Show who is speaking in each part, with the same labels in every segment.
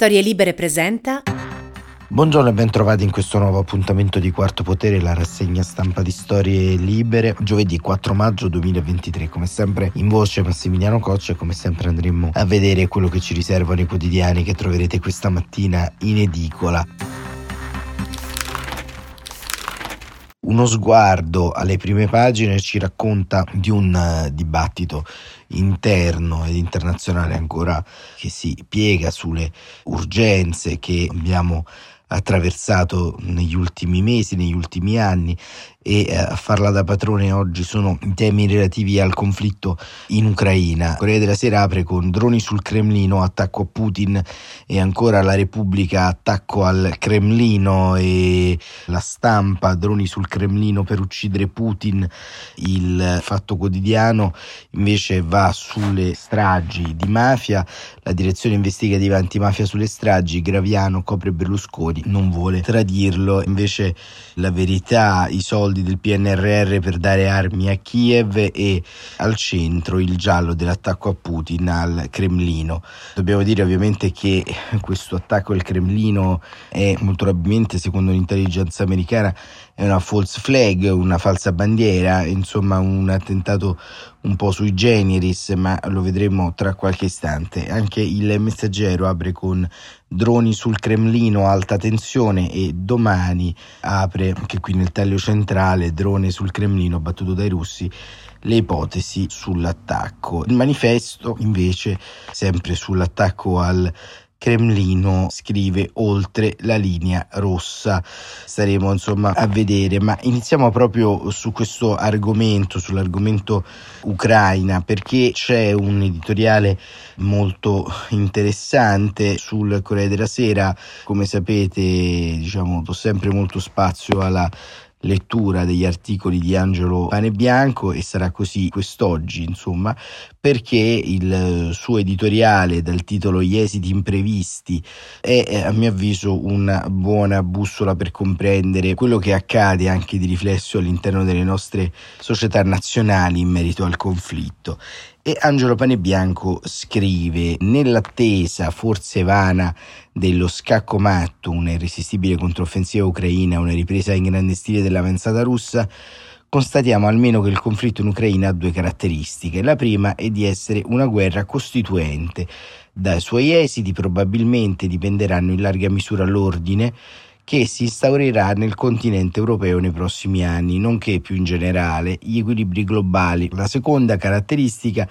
Speaker 1: Storie Libere presenta.
Speaker 2: Buongiorno e bentrovati in questo nuovo appuntamento di Quarto Potere, la rassegna stampa di Storie Libere, giovedì 4 maggio 2023. Come sempre in voce Massimiliano Coccia e come sempre andremo a vedere quello che ci riservano i quotidiani che troverete questa mattina in edicola. Uno sguardo alle prime pagine ci racconta di un uh, dibattito interno ed internazionale ancora che si piega sulle urgenze che abbiamo attraversato negli ultimi mesi, negli ultimi anni e eh, a farla da padrone oggi sono i temi relativi al conflitto in Ucraina. Corea della Sera apre con droni sul Cremlino, attacco a Putin e ancora la Repubblica, attacco al Cremlino e la stampa, droni sul Cremlino per uccidere Putin. Il fatto quotidiano invece va sulle stragi di mafia, la direzione investigativa antimafia sulle stragi, Graviano copre Berlusconi, non vuole tradirlo, invece la verità, i soldi soldi del PNRR per dare armi a Kiev e al centro il giallo dell'attacco a Putin al Cremlino. Dobbiamo dire ovviamente che questo attacco al Cremlino è molto probabilmente, secondo l'intelligence americana, è una false flag, una falsa bandiera, insomma un attentato un po' sui generis, ma lo vedremo tra qualche istante. Anche il messaggero apre con droni sul Cremlino, alta tensione e domani apre, che qui nel taglio centrale, drone sul Cremlino battuto dai russi, le ipotesi sull'attacco. Il manifesto invece, sempre sull'attacco al Cremlino scrive oltre la linea rossa. Staremo insomma a vedere, ma iniziamo proprio su questo argomento, sull'argomento Ucraina, perché c'è un editoriale molto interessante sul Corriere della Sera. Come sapete, diciamo, do sempre molto spazio alla lettura degli articoli di Angelo Panebianco e sarà così quest'oggi, insomma, perché il suo editoriale dal titolo Gli esiti imprevisti è a mio avviso una buona bussola per comprendere quello che accade anche di riflesso all'interno delle nostre società nazionali in merito al conflitto. E Angelo Panebianco scrive: Nell'attesa, forse vana, dello scacco matto, una irresistibile controffensiva ucraina, una ripresa in grande stile dell'avanzata russa, constatiamo almeno che il conflitto in Ucraina ha due caratteristiche. La prima è di essere una guerra costituente. Dai suoi esiti probabilmente dipenderanno in larga misura l'ordine che si instaurerà nel continente europeo nei prossimi anni, nonché più in generale gli equilibri globali. La seconda caratteristica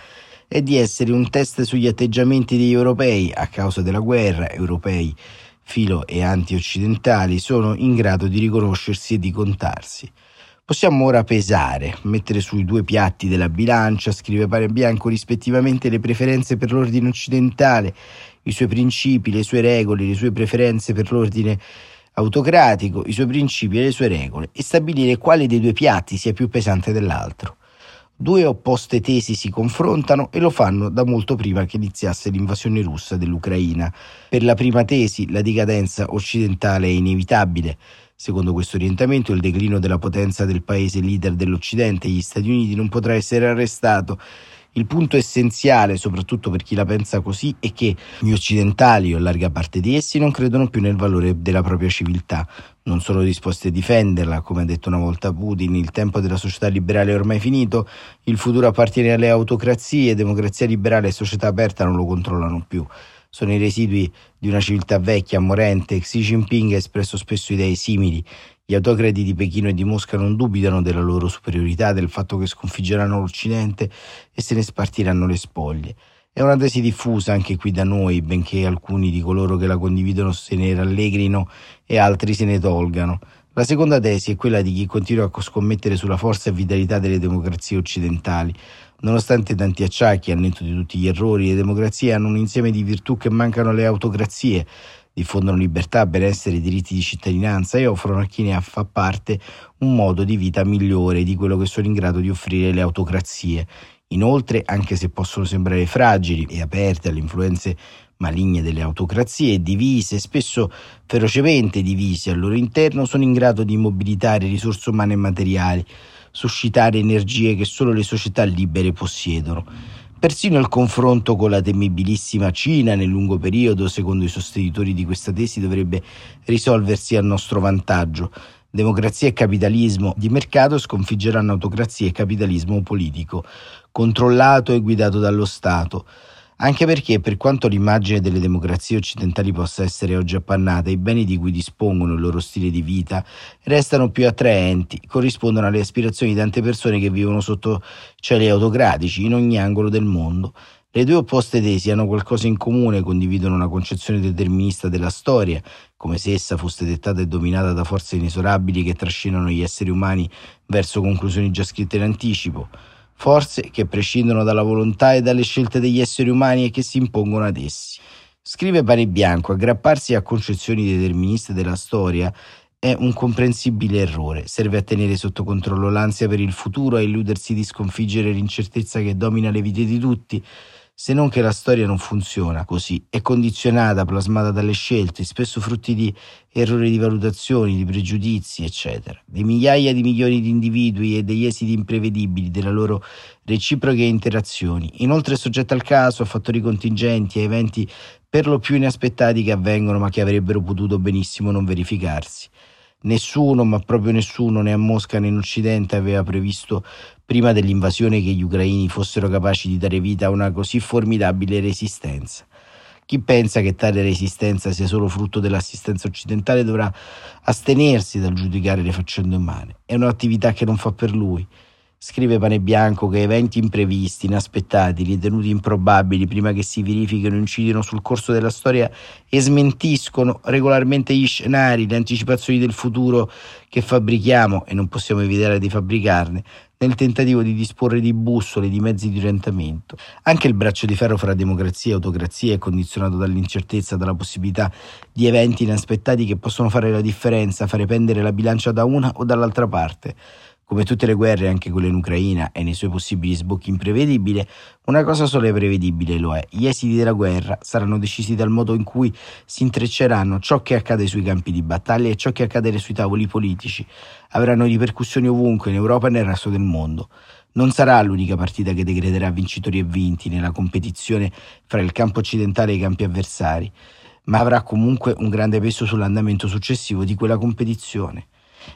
Speaker 2: è di essere un test sugli atteggiamenti degli europei a causa della guerra, europei filo e anti-occidentali sono in grado di riconoscersi e di contarsi. Possiamo ora pesare, mettere sui due piatti della bilancia, scrive Pare Bianco, rispettivamente le preferenze per l'ordine occidentale, i suoi principi, le sue regole, le sue preferenze per l'ordine autocratico, i suoi principi e le sue regole e stabilire quale dei due piatti sia più pesante dell'altro. Due opposte tesi si confrontano e lo fanno da molto prima che iniziasse l'invasione russa dell'Ucraina. Per la prima tesi la decadenza occidentale è inevitabile. Secondo questo orientamento il declino della potenza del paese leader dell'Occidente, gli Stati Uniti, non potrà essere arrestato il punto essenziale, soprattutto per chi la pensa così, è che gli occidentali, o larga parte di essi, non credono più nel valore della propria civiltà, non sono disposti a difenderla, come ha detto una volta Putin, il tempo della società liberale è ormai finito, il futuro appartiene alle autocrazie, democrazia liberale e società aperta non lo controllano più. Sono i residui di una civiltà vecchia, morente. Xi Jinping ha espresso spesso idee simili. Gli autocrati di Pechino e di Mosca non dubitano della loro superiorità, del fatto che sconfiggeranno l'Occidente e se ne spartiranno le spoglie. È una tesi diffusa anche qui da noi, benché alcuni di coloro che la condividono se ne rallegrino e altri se ne tolgano. La seconda tesi è quella di chi continua a scommettere sulla forza e vitalità delle democrazie occidentali. Nonostante tanti acciacchi, al netto di tutti gli errori, le democrazie hanno un insieme di virtù che mancano alle autocrazie, diffondono libertà, benessere diritti di cittadinanza e offrono a chi ne fa parte un modo di vita migliore di quello che sono in grado di offrire le autocrazie. Inoltre, anche se possono sembrare fragili e aperte alle influenze maligne delle autocrazie, divise, spesso ferocemente divise al loro interno, sono in grado di mobilitare risorse umane e materiali, suscitare energie che solo le società libere possiedono. Persino il confronto con la temibilissima Cina nel lungo periodo, secondo i sostenitori di questa tesi, dovrebbe risolversi a nostro vantaggio. Democrazia e capitalismo di mercato sconfiggeranno autocrazia e capitalismo politico, controllato e guidato dallo Stato. Anche perché, per quanto l'immagine delle democrazie occidentali possa essere oggi appannata, i beni di cui dispongono il loro stile di vita restano più attraenti, corrispondono alle aspirazioni di tante persone che vivono sotto cieli autocratici in ogni angolo del mondo. Le due opposte tesi hanno qualcosa in comune, condividono una concezione determinista della storia, come se essa fosse dettata e dominata da forze inesorabili che trascinano gli esseri umani verso conclusioni già scritte in anticipo forze che prescindono dalla volontà e dalle scelte degli esseri umani e che si impongono ad essi. Scrive Pane Bianco, aggrapparsi a concezioni deterministe della storia è un comprensibile errore, serve a tenere sotto controllo l'ansia per il futuro, a illudersi di sconfiggere l'incertezza che domina le vite di tutti, se non che la storia non funziona così, è condizionata, plasmata dalle scelte, spesso frutti di errori di valutazioni, di pregiudizi, eccetera, di migliaia di milioni di individui e degli esiti imprevedibili delle loro reciproche interazioni, inoltre è soggetta al caso, a fattori contingenti, a eventi per lo più inaspettati che avvengono ma che avrebbero potuto benissimo non verificarsi. Nessuno, ma proprio nessuno, né a Mosca né in Occidente aveva previsto prima dell'invasione che gli ucraini fossero capaci di dare vita a una così formidabile resistenza. Chi pensa che tale resistenza sia solo frutto dell'assistenza occidentale dovrà astenersi dal giudicare le faccende umane. È un'attività che non fa per lui. Scrive Pane Bianco che eventi imprevisti, inaspettati, ritenuti improbabili prima che si verifichino incidono sul corso della storia e smentiscono regolarmente gli scenari, le anticipazioni del futuro che fabbrichiamo e non possiamo evitare di fabbricarne, nel tentativo di disporre di bussole, di mezzi di orientamento. Anche il braccio di ferro fra democrazia e autocrazia è condizionato dall'incertezza, dalla possibilità di eventi inaspettati che possono fare la differenza, fare pendere la bilancia da una o dall'altra parte. Come tutte le guerre, anche quella in Ucraina e nei suoi possibili sbocchi imprevedibili, una cosa sola è prevedibile lo è. Gli esiti della guerra saranno decisi dal modo in cui si intrecceranno ciò che accade sui campi di battaglia e ciò che accade sui tavoli politici. Avranno ripercussioni ovunque, in Europa e nel resto del mondo. Non sarà l'unica partita che decreterà vincitori e vinti nella competizione fra il campo occidentale e i campi avversari, ma avrà comunque un grande peso sull'andamento successivo di quella competizione.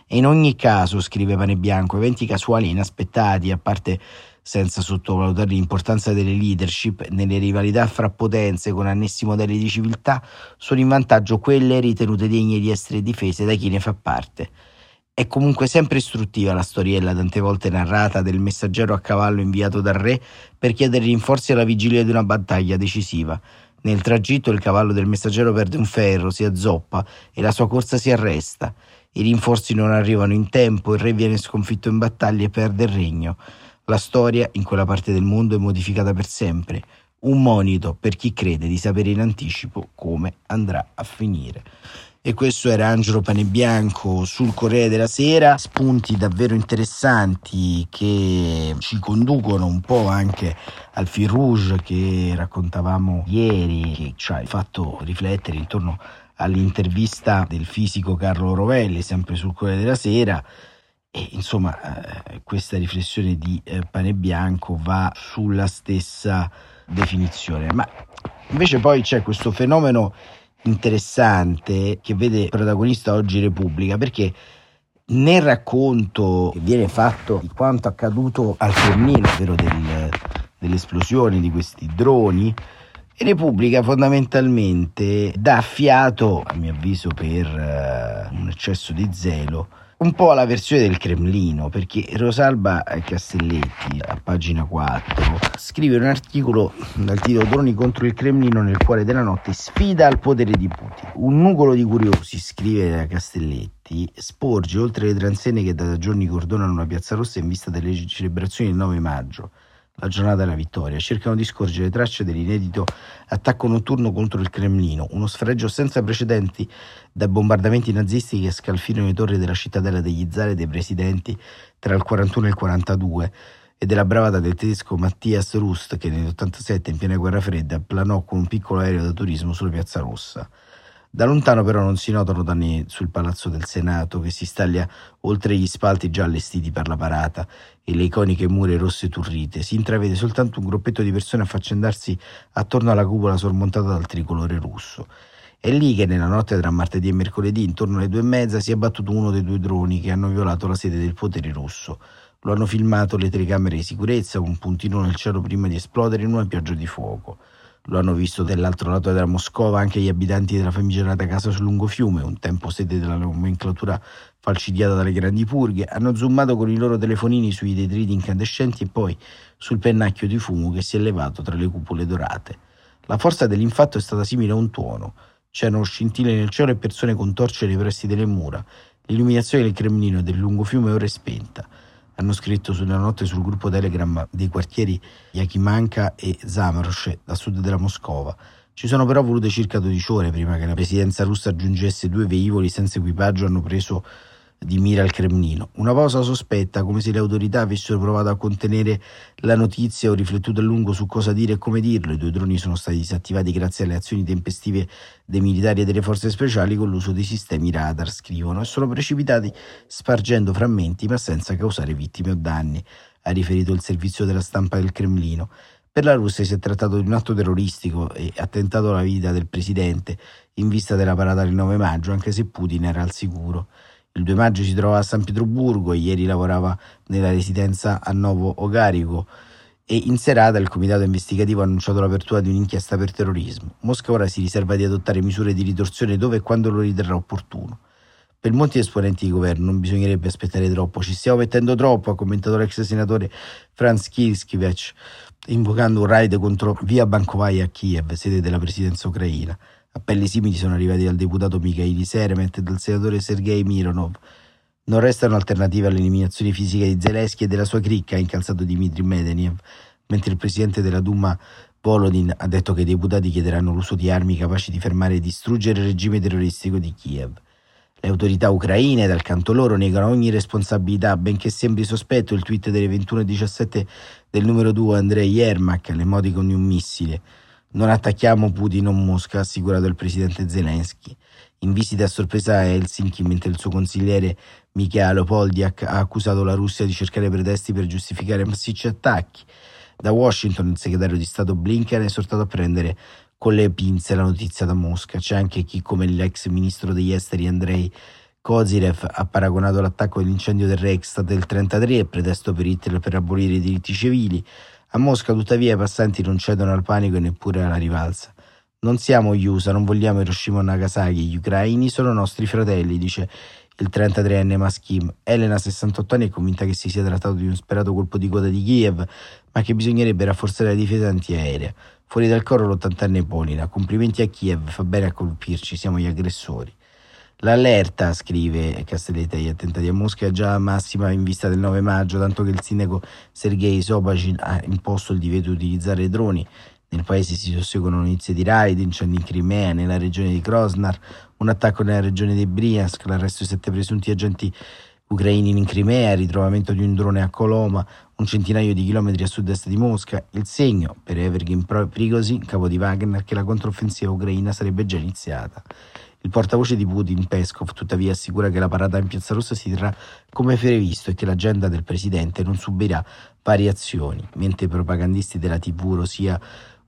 Speaker 2: E in ogni caso, scrive Pane Bianco, eventi casuali e inaspettati, a parte senza sottovalutare l'importanza delle leadership nelle rivalità fra potenze con annessi modelli di civiltà, sono in vantaggio quelle ritenute degne di essere difese da chi ne fa parte. È comunque sempre istruttiva la storiella tante volte narrata del messaggero a cavallo inviato dal re per chiedere rinforzi alla vigilia di una battaglia decisiva. Nel tragitto il cavallo del messaggero perde un ferro, si azzoppa e la sua corsa si arresta. I rinforzi non arrivano in tempo, il re viene sconfitto in battaglia e perde il regno. La storia in quella parte del mondo è modificata per sempre, un monito per chi crede di sapere in anticipo come andrà a finire. E questo era Angelo Panebianco sul Corriere della Sera, spunti davvero interessanti che ci conducono un po' anche al fil rouge che raccontavamo ieri, che ci ha fatto riflettere intorno all'intervista del fisico Carlo Rovelli, sempre sul Corriere della Sera. E insomma, eh, questa riflessione di eh, Pane Bianco va sulla stessa definizione. Ma invece poi c'è questo fenomeno interessante che vede protagonista oggi Repubblica, perché nel racconto che viene fatto di quanto accaduto al Cremlino, ovvero del, dell'esplosione di questi droni, Repubblica fondamentalmente dà fiato, a mio avviso per uh, un eccesso di zelo, un po' alla versione del Cremlino, perché Rosalba Castelletti, a pagina 4, scrive un articolo dal titolo Droni contro il Cremlino nel cuore della notte, sfida al potere di Putin. Un nugolo di curiosi, scrive Castelletti, sporge oltre le transenne che da giorni cordonano una piazza rossa in vista delle celebrazioni del 9 maggio la giornata della vittoria, cercano di scorgere tracce dell'inedito attacco notturno contro il Cremlino, uno sfregio senza precedenti dai bombardamenti nazisti che scalfirono le torri della cittadella degli zar e dei presidenti tra il 41 e il 42 e della bravata del tedesco Mattias Rust che nell'87 in piena guerra fredda planò con un piccolo aereo da turismo sulla piazza rossa. Da lontano però non si notano danni sul palazzo del Senato che si staglia oltre gli spalti già allestiti per la parata e le iconiche mura rosse turrite. Si intravede soltanto un gruppetto di persone affaccendarsi attorno alla cupola sormontata dal tricolore russo. È lì che nella notte tra martedì e mercoledì, intorno alle due e mezza, si è abbattuto uno dei due droni che hanno violato la sede del potere russo. Lo hanno filmato le telecamere di sicurezza, un puntino nel cielo prima di esplodere in una pioggia di fuoco. Lo hanno visto dall'altro lato della Moscova anche gli abitanti della famigerata casa sul lungofiume, un tempo sede della nomenclatura falcidiata dalle grandi purghe. Hanno zoomato con i loro telefonini sui detriti incandescenti e poi sul pennacchio di fumo che si è levato tra le cupole dorate. La forza dell'infatto è stata simile a un tuono. C'erano scintille nel cielo e persone con torce nei pressi delle mura. L'illuminazione del Cremlino e del lungofiume ora è spenta. Hanno scritto sulla notte sul gruppo Telegram dei quartieri Yakimanka e Zamaroshe, a sud della Moscova. Ci sono però volute circa 12 ore prima che la presidenza russa aggiungesse due velivoli senza equipaggio hanno preso di mira al Cremlino. Una pausa sospetta, come se le autorità avessero provato a contenere la notizia o riflettuto a lungo su cosa dire e come dirlo. I due droni sono stati disattivati grazie alle azioni tempestive dei militari e delle forze speciali con l'uso dei sistemi radar, scrivono, e sono precipitati spargendo frammenti ma senza causare vittime o danni, ha riferito il servizio della stampa del Cremlino. Per la Russia si è trattato di un atto terroristico e attentato alla vita del presidente in vista della parata del 9 maggio, anche se Putin era al sicuro. Il 2 maggio si trova a San Pietroburgo ieri lavorava nella residenza a Novo Ogarico e in serata il comitato investigativo ha annunciato l'apertura di un'inchiesta per terrorismo. Mosca ora si riserva di adottare misure di ritorsione dove e quando lo riterrà opportuno. Per molti esponenti di governo non bisognerebbe aspettare troppo, ci stiamo mettendo troppo, ha commentato l'ex senatore Franz Kirskivec, invocando un raid contro via Bankovaya a Kiev, sede della presidenza ucraina. Appelli simili sono arrivati dal deputato Mikhail Seremet e dal senatore Sergei Mironov. Non restano alternative all'eliminazione fisica di Zelensky e della sua cricca, ha incalzato Dmitry Medvedev, mentre il presidente della Duma Volodin ha detto che i deputati chiederanno l'uso di armi capaci di fermare e distruggere il regime terroristico di Kiev. Le autorità ucraine, dal canto loro, negano ogni responsabilità, benché sembri sospetto il tweet delle 21.17 del numero 2 Andrei Yermak, l'emoticon di un missile. Non attacchiamo Putin o Mosca, ha assicurato il presidente Zelensky. In visita a sorpresa a Helsinki, mentre il suo consigliere Mikhailo Poldiak ha accusato la Russia di cercare pretesti per giustificare massicci attacchi. Da Washington il segretario di Stato Blinken ha esortato a prendere con le pinze la notizia da Mosca. C'è anche chi, come l'ex ministro degli esteri Andrei Kozirev, ha paragonato l'attacco all'incendio del Reichstag del 1933 pretesto per Hitler per abolire i diritti civili a Mosca, tuttavia, i passanti non cedono al panico e neppure alla rivalsa. Non siamo gli USA, non vogliamo Hiroshima o Nagasaki, gli ucraini sono nostri fratelli, dice il 33enne Maskim. Elena, 68 anni, è convinta che si sia trattato di un sperato colpo di coda di Kiev, ma che bisognerebbe rafforzare la difesa antiaerea. Fuori dal coro l'80enne Polina. Complimenti a Kiev, fa bene a colpirci, siamo gli aggressori. L'allerta, scrive Castelletti, attentati a Mosca è già massima in vista del 9 maggio, tanto che il sindaco Sergei Sobacin ha imposto il divieto di utilizzare droni. Nel paese si susseguono notizie di raid, incendi in Crimea, nella regione di Krosnar, un attacco nella regione di Briansk, l'arresto di sette presunti agenti ucraini in Crimea, il ritrovamento di un drone a Coloma, un centinaio di chilometri a sud-est di Mosca, il segno per Evergin Prigozhin, capo di Wagner, che la controffensiva ucraina sarebbe già iniziata. Il portavoce di Putin, Peskov, tuttavia assicura che la parata in Piazza Rossa si terrà come previsto e che l'agenda del presidente non subirà variazioni, mentre i propagandisti della TV Rosia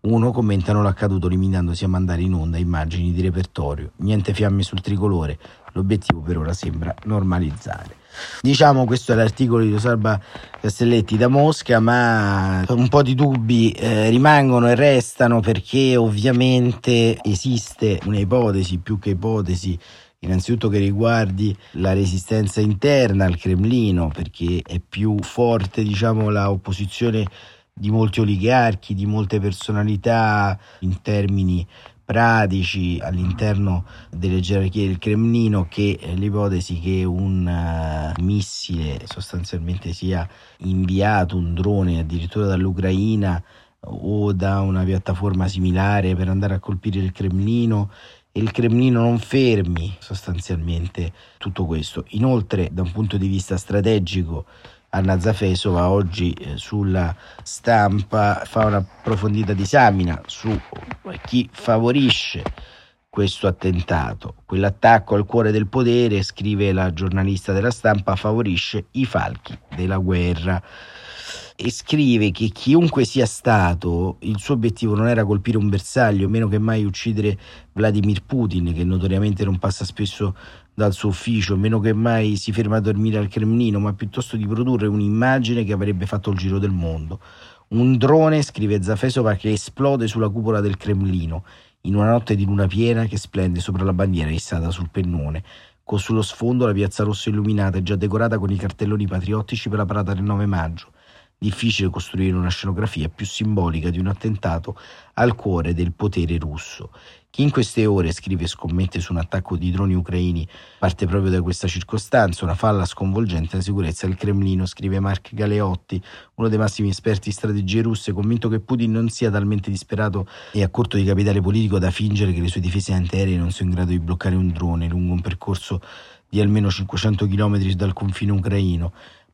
Speaker 2: 1 commentano l'accaduto limitandosi a mandare in onda immagini di repertorio. Niente fiamme sul tricolore, l'obiettivo per ora sembra normalizzare. Diciamo questo è l'articolo di Rosalba Castelletti da Mosca, ma un po' di dubbi eh, rimangono e restano perché ovviamente esiste un'ipotesi più che ipotesi innanzitutto che riguardi la resistenza interna al Cremlino perché è più forte diciamo la opposizione di molti oligarchi, di molte personalità in termini pratici all'interno delle gerarchie del Cremlino che l'ipotesi che un uh, missile sostanzialmente sia inviato, un drone addirittura dall'Ucraina o da una piattaforma similare per andare a colpire il Cremlino e il Cremlino non fermi sostanzialmente tutto questo. Inoltre da un punto di vista strategico Anna Zafesova oggi eh, sulla stampa fa una approfondita disamina su chi favorisce questo attentato. Quell'attacco al cuore del potere, scrive la giornalista della stampa, favorisce i falchi della guerra e scrive che chiunque sia stato, il suo obiettivo non era colpire un bersaglio, meno che mai uccidere Vladimir Putin, che notoriamente non passa spesso dal suo ufficio, meno che mai si ferma a dormire al Cremlino, ma piuttosto di produrre un'immagine che avrebbe fatto il giro del mondo. Un drone, scrive Zafesova, che esplode sulla cupola del Cremlino, in una notte di luna piena che splende sopra la bandiera issata sul pennone, con sullo sfondo la piazza rossa illuminata e già decorata con i cartelloni patriottici per la parata del 9 maggio. Difficile costruire una scenografia più simbolica di un attentato al cuore del potere russo. Chi in queste ore scrive e scommette su un attacco di droni ucraini parte proprio da questa circostanza, una falla sconvolgente della sicurezza del Cremlino, scrive Mark Galeotti, uno dei massimi esperti di strategie russe, convinto che Putin non sia talmente disperato e a corto di capitale politico da fingere che le sue difese antiaeree non siano in grado di bloccare un drone lungo un percorso di almeno 500 km dal confine ucraino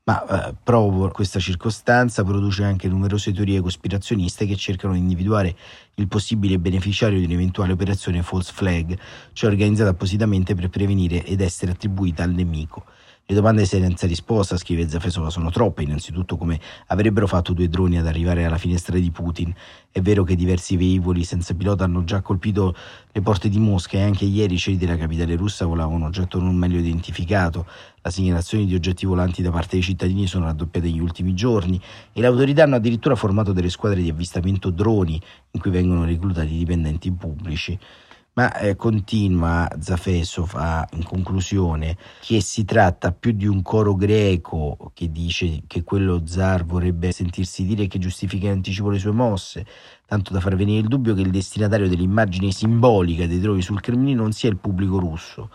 Speaker 2: ma eh, proprio questa circostanza produce anche numerose teorie cospirazioniste che cercano di individuare il possibile beneficiario di un'eventuale operazione false flag, cioè organizzata appositamente per prevenire ed essere attribuita al nemico. Le domande senza risposta, scrive Zafesova, sono troppe. Innanzitutto, come avrebbero fatto due droni ad arrivare alla finestra di Putin? È vero che diversi veicoli senza pilota hanno già colpito le porte di Mosca e anche ieri i cieli della capitale russa volavano un oggetto non meglio identificato. La segnalazione di oggetti volanti da parte dei cittadini sono raddoppiate negli ultimi giorni e le autorità hanno addirittura formato delle squadre di avvistamento droni in cui vengono reclutati dipendenti pubblici. Ma eh, continua Zafesov in conclusione che si tratta più di un coro greco che dice che quello zar vorrebbe sentirsi dire che giustifica in anticipo le sue mosse, tanto da far venire il dubbio che il destinatario dell'immagine simbolica dei droni sul Cremlino non sia il pubblico russo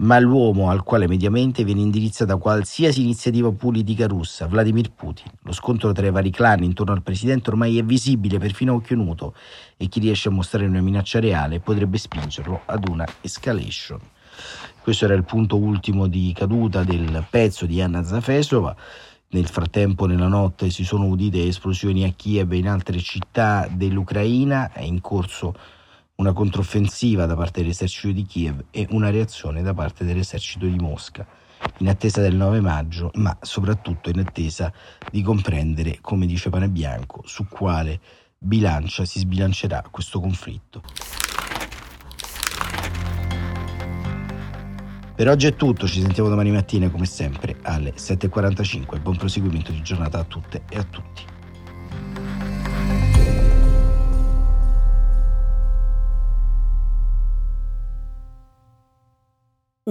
Speaker 2: ma l'uomo al quale mediamente viene indirizzata qualsiasi iniziativa politica russa, Vladimir Putin. Lo scontro tra i vari clan intorno al presidente ormai è visibile perfino a occhio nudo e chi riesce a mostrare una minaccia reale potrebbe spingerlo ad una escalation. Questo era il punto ultimo di caduta del pezzo di Anna Zafesova. Nel frattempo, nella notte, si sono udite esplosioni a Kiev e in altre città dell'Ucraina. È in corso una controffensiva da parte dell'esercito di Kiev e una reazione da parte dell'esercito di Mosca, in attesa del 9 maggio, ma soprattutto in attesa di comprendere, come dice Pane Bianco, su quale bilancia si sbilancerà questo conflitto. Per oggi è tutto, ci sentiamo domani mattina come sempre alle 7.45. Buon proseguimento di giornata a tutte e a tutti.